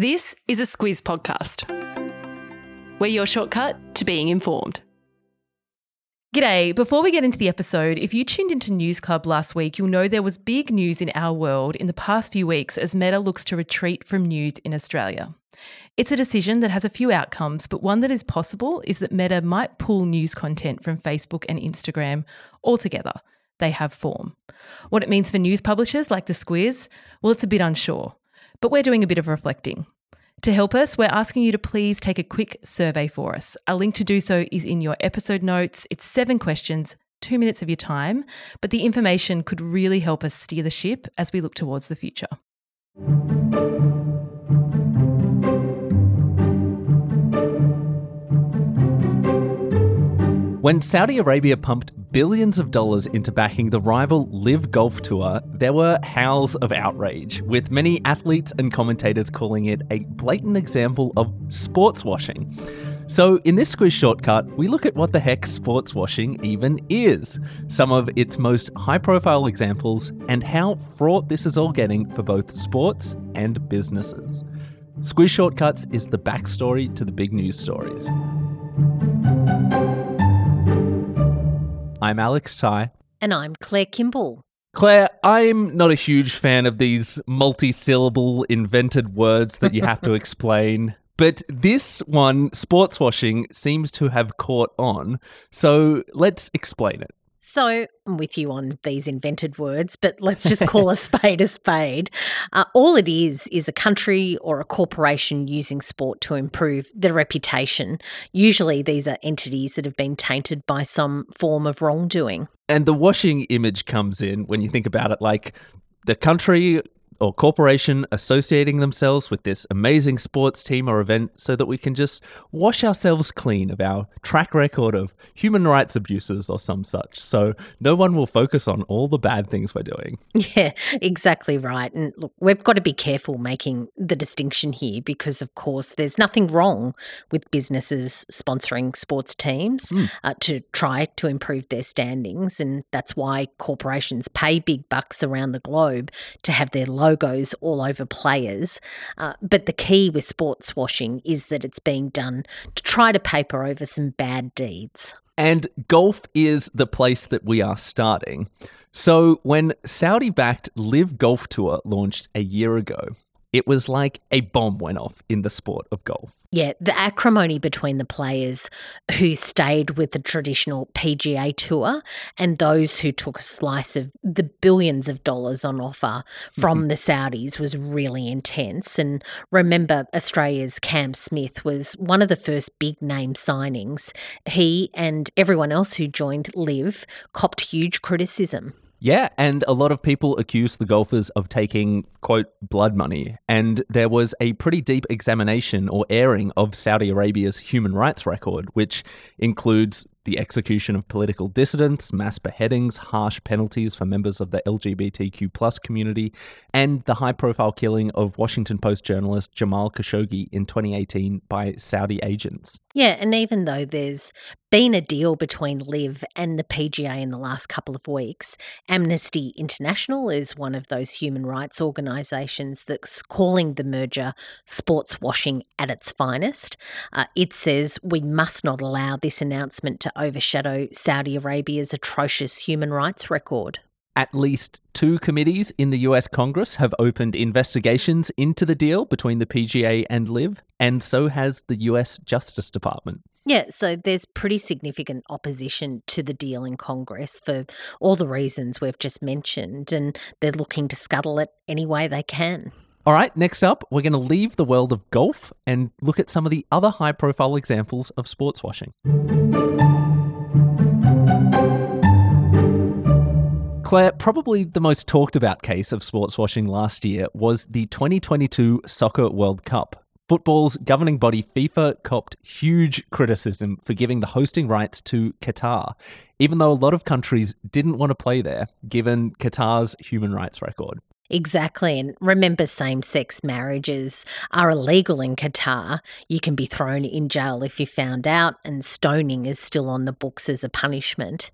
This is a Squiz podcast. We're your shortcut to being informed. G'day. Before we get into the episode, if you tuned into News Club last week, you'll know there was big news in our world in the past few weeks as Meta looks to retreat from news in Australia. It's a decision that has a few outcomes, but one that is possible is that Meta might pull news content from Facebook and Instagram altogether. They have form. What it means for news publishers like The Squiz, well, it's a bit unsure but we're doing a bit of reflecting. To help us, we're asking you to please take a quick survey for us. A link to do so is in your episode notes. It's seven questions, two minutes of your time, but the information could really help us steer the ship as we look towards the future. When Saudi Arabia pumped billions of dollars into backing the rival LIV Golf Tour, there were howls of outrage, with many athletes and commentators calling it a blatant example of sports washing. So, in this Squiz shortcut, we look at what the heck sports washing even is, some of its most high profile examples, and how fraught this is all getting for both sports and businesses. Squiz Shortcuts is the backstory to the big news stories. I'm Alex Ty. And I'm Claire Kimball. Claire, I'm not a huge fan of these multi syllable invented words that you have to explain. But this one, sports washing, seems to have caught on. So let's explain it. So I'm with you on these invented words, but let's just call a spade a spade. Uh, all it is is a country or a corporation using sport to improve their reputation. Usually, these are entities that have been tainted by some form of wrongdoing. And the washing image comes in when you think about it like the country or corporation associating themselves with this amazing sports team or event so that we can just wash ourselves clean of our track record of human rights abuses or some such. So no one will focus on all the bad things we're doing. Yeah, exactly right. And look, we've got to be careful making the distinction here because, of course, there's nothing wrong with businesses sponsoring sports teams mm. uh, to try to improve their standings. And that's why corporations pay big bucks around the globe to have their logos all over players. Uh, but the key with sports washing is that it's being done to try to paper over some bad deeds. And golf is the place that we are starting. So, when Saudi backed LIV Golf Tour launched a year ago, it was like a bomb went off in the sport of golf. Yeah, the acrimony between the players who stayed with the traditional PGA Tour and those who took a slice of the billions of dollars on offer from mm-hmm. the Saudis was really intense. And remember, Australia's Cam Smith was one of the first big name signings. He and everyone else who joined LIV copped huge criticism. Yeah, and a lot of people accuse the golfers of taking, quote, blood money. And there was a pretty deep examination or airing of Saudi Arabia's human rights record, which includes the execution of political dissidents, mass beheadings, harsh penalties for members of the LGBTQ plus community, and the high-profile killing of Washington Post journalist Jamal Khashoggi in 2018 by Saudi agents. Yeah, and even though there's been a deal between LIV and the PGA in the last couple of weeks, Amnesty International is one of those human rights organisations that's calling the merger sports washing at its finest. Uh, it says we must not allow this announcement to overshadow Saudi Arabia's atrocious human rights record. At least two committees in the US Congress have opened investigations into the deal between the PGA and LIV, and so has the US Justice Department. Yeah, so there's pretty significant opposition to the deal in Congress for all the reasons we've just mentioned, and they're looking to scuttle it any way they can. All right, next up, we're going to leave the world of golf and look at some of the other high profile examples of sports washing. Claire, probably the most talked about case of sports washing last year was the 2022 Soccer World Cup. Football's governing body FIFA copped huge criticism for giving the hosting rights to Qatar, even though a lot of countries didn't want to play there, given Qatar's human rights record. Exactly. And remember, same sex marriages are illegal in Qatar. You can be thrown in jail if you're found out, and stoning is still on the books as a punishment.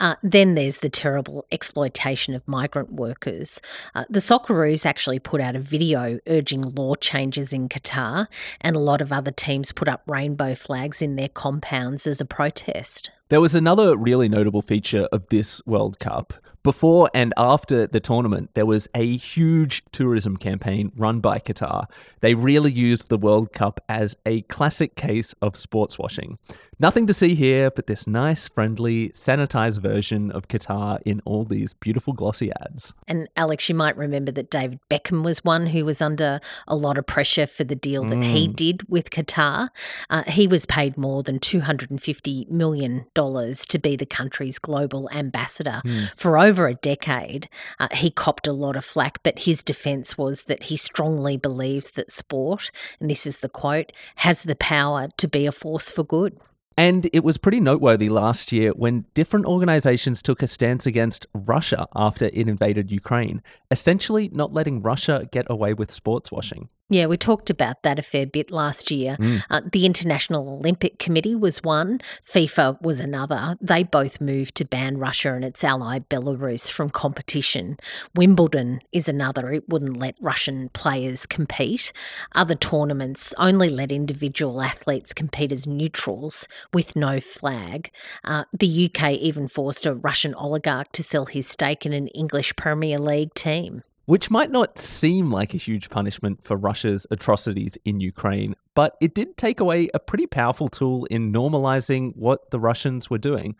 Uh, then there's the terrible exploitation of migrant workers. Uh, the Socceroos actually put out a video urging law changes in Qatar, and a lot of other teams put up rainbow flags in their compounds as a protest. There was another really notable feature of this World Cup. Before and after the tournament, there was a huge tourism campaign run by Qatar. They really used the World Cup as a classic case of sports washing. Nothing to see here but this nice, friendly, sanitized version of Qatar in all these beautiful glossy ads. And Alex, you might remember that David Beckham was one who was under a lot of pressure for the deal that he did with Qatar. Uh, he was paid more than $250 million to be the country's global ambassador for over a decade. Uh, he copped a lot of flack, but his defense was that he strongly believes that sport, and this is the quote, has the power to be a force for good. And it was pretty noteworthy last year when different organizations took a stance against Russia after it invaded Ukraine, essentially not letting Russia get away with sports washing. Yeah, we talked about that a fair bit last year. Uh, the International Olympic Committee was one, FIFA was another. They both moved to ban Russia and its ally Belarus from competition. Wimbledon is another, it wouldn't let Russian players compete. Other tournaments only let individual athletes compete as neutrals with no flag. Uh, the UK even forced a Russian oligarch to sell his stake in an English Premier League team. Which might not seem like a huge punishment for Russia's atrocities in Ukraine, but it did take away a pretty powerful tool in normalizing what the Russians were doing.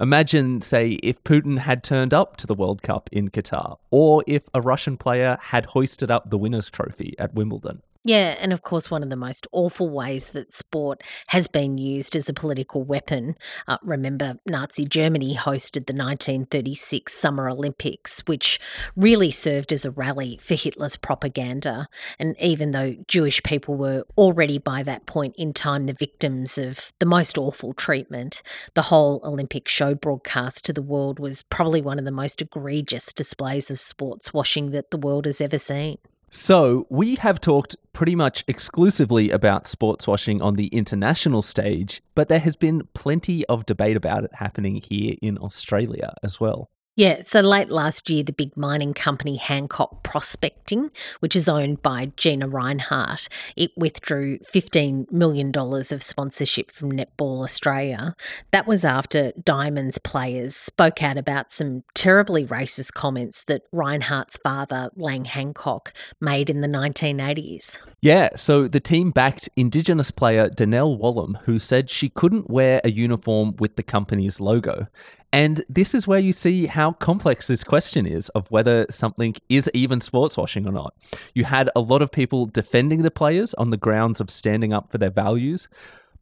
Imagine, say, if Putin had turned up to the World Cup in Qatar, or if a Russian player had hoisted up the winner's trophy at Wimbledon. Yeah, and of course, one of the most awful ways that sport has been used as a political weapon. Uh, remember, Nazi Germany hosted the 1936 Summer Olympics, which really served as a rally for Hitler's propaganda. And even though Jewish people were already by that point in time the victims of the most awful treatment, the whole Olympic show broadcast to the world was probably one of the most egregious displays of sports washing that the world has ever seen. So, we have talked pretty much exclusively about sports washing on the international stage, but there has been plenty of debate about it happening here in Australia as well. Yeah, so late last year, the big mining company Hancock Prospecting, which is owned by Gina Rinehart, it withdrew $15 million of sponsorship from Netball Australia. That was after Diamonds players spoke out about some terribly racist comments that Rinehart's father, Lang Hancock, made in the 1980s. Yeah, so the team backed Indigenous player Donnell Wallam, who said she couldn't wear a uniform with the company's logo. And this is where you see how complex this question is of whether something is even sports washing or not. You had a lot of people defending the players on the grounds of standing up for their values,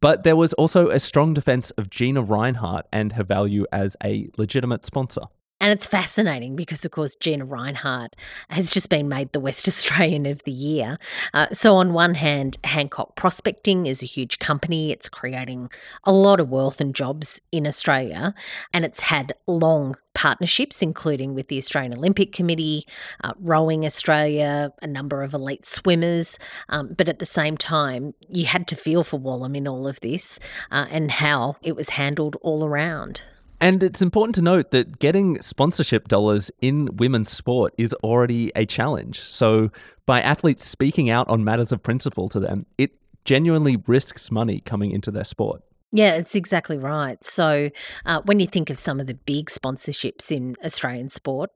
but there was also a strong defense of Gina Rinehart and her value as a legitimate sponsor. And it's fascinating because, of course, Gina Rinehart has just been made the West Australian of the Year. Uh, so, on one hand, Hancock Prospecting is a huge company. It's creating a lot of wealth and jobs in Australia, and it's had long partnerships, including with the Australian Olympic Committee, uh, Rowing Australia, a number of elite swimmers. Um, but at the same time, you had to feel for Wallam in all of this uh, and how it was handled all around. And it's important to note that getting sponsorship dollars in women's sport is already a challenge. So, by athletes speaking out on matters of principle to them, it genuinely risks money coming into their sport. Yeah, it's exactly right. So, uh, when you think of some of the big sponsorships in Australian sport,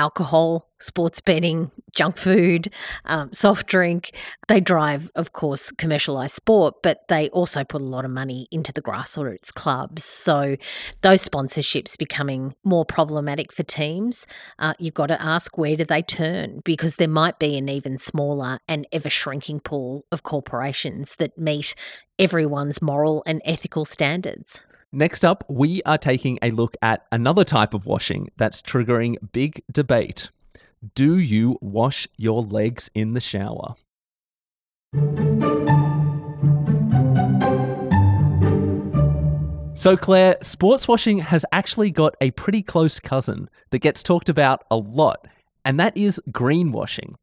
alcohol, sports betting, junk food, um, soft drink. They drive, of course, commercialised sport, but they also put a lot of money into the grassroots clubs. So those sponsorships becoming more problematic for teams. Uh, you've got to ask where do they turn because there might be an even smaller and ever shrinking pool of corporations that meet everyone's moral and ethical standards. Next up, we are taking a look at another type of washing that's triggering big debate. Do you wash your legs in the shower? So, Claire, sports washing has actually got a pretty close cousin that gets talked about a lot, and that is greenwashing.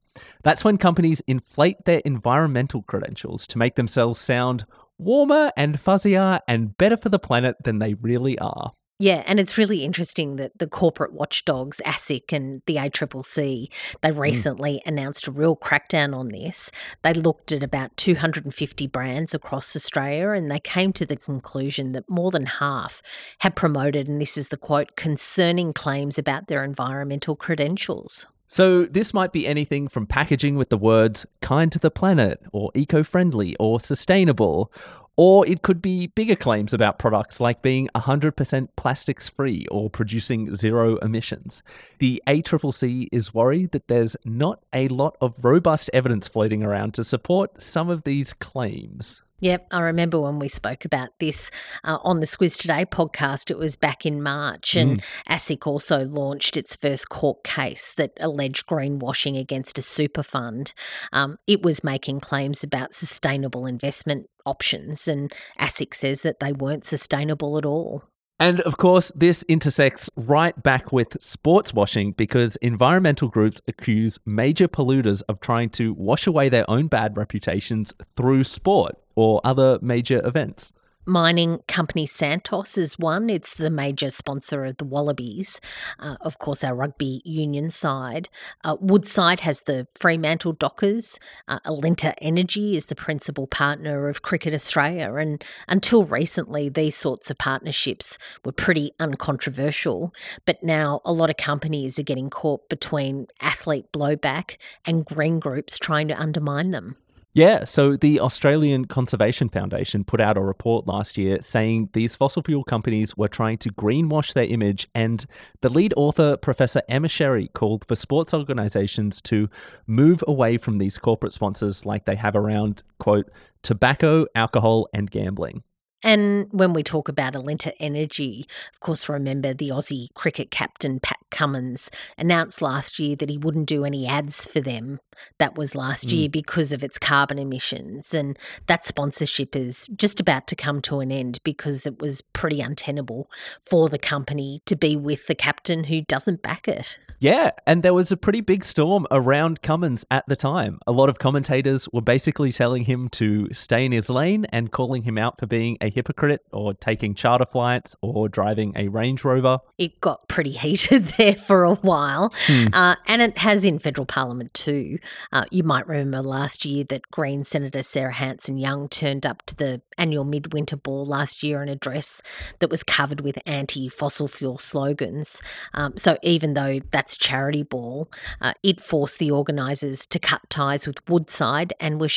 That's when companies inflate their environmental credentials to make themselves sound warmer and fuzzier and better for the planet than they really are. Yeah, and it's really interesting that the corporate watchdogs, ASIC and the ACCC, they Mm. recently announced a real crackdown on this. They looked at about 250 brands across Australia and they came to the conclusion that more than half had promoted, and this is the quote, concerning claims about their environmental credentials. So, this might be anything from packaging with the words kind to the planet, or eco friendly, or sustainable, or it could be bigger claims about products like being 100% plastics free or producing zero emissions. The ACCC is worried that there's not a lot of robust evidence floating around to support some of these claims. Yep, I remember when we spoke about this uh, on the Squiz Today podcast. It was back in March, and ASIC also launched its first court case that alleged greenwashing against a super fund. Um, it was making claims about sustainable investment options, and ASIC says that they weren't sustainable at all. And of course, this intersects right back with sports washing because environmental groups accuse major polluters of trying to wash away their own bad reputations through sport or other major events. Mining company Santos is one. It's the major sponsor of the Wallabies, uh, of course, our rugby union side. Uh, Woodside has the Fremantle Dockers. Uh, Alinta Energy is the principal partner of Cricket Australia. And until recently, these sorts of partnerships were pretty uncontroversial. But now a lot of companies are getting caught between athlete blowback and green groups trying to undermine them. Yeah, so the Australian Conservation Foundation put out a report last year saying these fossil fuel companies were trying to greenwash their image, and the lead author, Professor Emma Sherry, called for sports organisations to move away from these corporate sponsors like they have around, quote, tobacco, alcohol, and gambling. And when we talk about Alinta Energy, of course, remember the Aussie cricket captain Pat Cummins announced last year that he wouldn't do any ads for them. That was last hmm. year because of its carbon emissions. And that sponsorship is just about to come to an end because it was pretty untenable for the company to be with the captain who doesn't back it. Yeah, and there was a pretty big storm around Cummins at the time. A lot of commentators were basically telling him to stay in his lane and calling him out for being a hypocrite or taking charter flights or driving a Range Rover. it got pretty heated there for a while, uh, and it has in federal parliament too. Uh, you might remember last year that Green Senator Sarah Hanson Young turned up to the annual midwinter ball last year in a dress that was covered with anti-fossil fuel slogans. Um, so even though charity ball, uh, it forced the organisers to cut ties with Woodside and with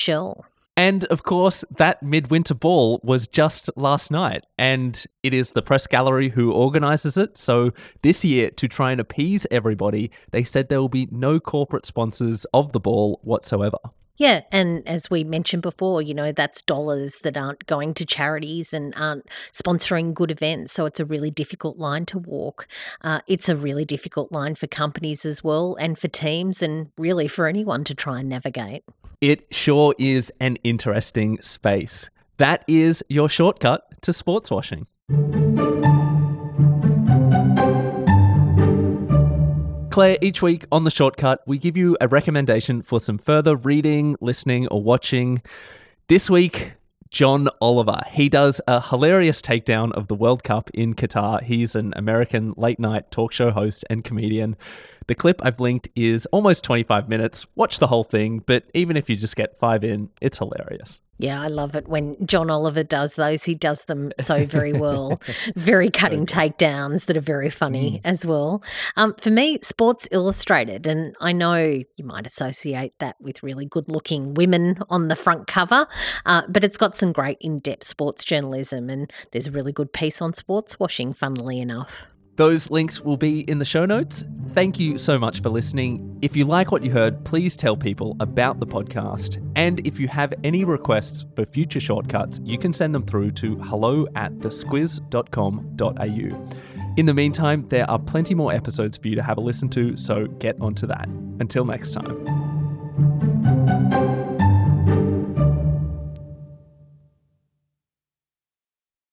And of course, that midwinter ball was just last night, and it is the press gallery who organizes it. So this year, to try and appease everybody, they said there will be no corporate sponsors of the ball whatsoever. Yeah, and as we mentioned before, you know, that's dollars that aren't going to charities and aren't sponsoring good events. So it's a really difficult line to walk. Uh, it's a really difficult line for companies as well, and for teams, and really for anyone to try and navigate. It sure is an interesting space. That is your shortcut to sports washing. Claire, each week on the shortcut, we give you a recommendation for some further reading, listening, or watching. This week, John Oliver. He does a hilarious takedown of the World Cup in Qatar. He's an American late night talk show host and comedian. The clip I've linked is almost 25 minutes. Watch the whole thing, but even if you just get five in, it's hilarious. Yeah, I love it when John Oliver does those. He does them so very well. very cutting takedowns that are very funny as well. Um, for me, Sports Illustrated, and I know you might associate that with really good looking women on the front cover, uh, but it's got some great in depth sports journalism, and there's a really good piece on sports washing, funnily enough. Those links will be in the show notes. Thank you so much for listening. If you like what you heard, please tell people about the podcast. And if you have any requests for future shortcuts, you can send them through to hello at thesquiz.com.au. In the meantime, there are plenty more episodes for you to have a listen to, so get onto that. Until next time.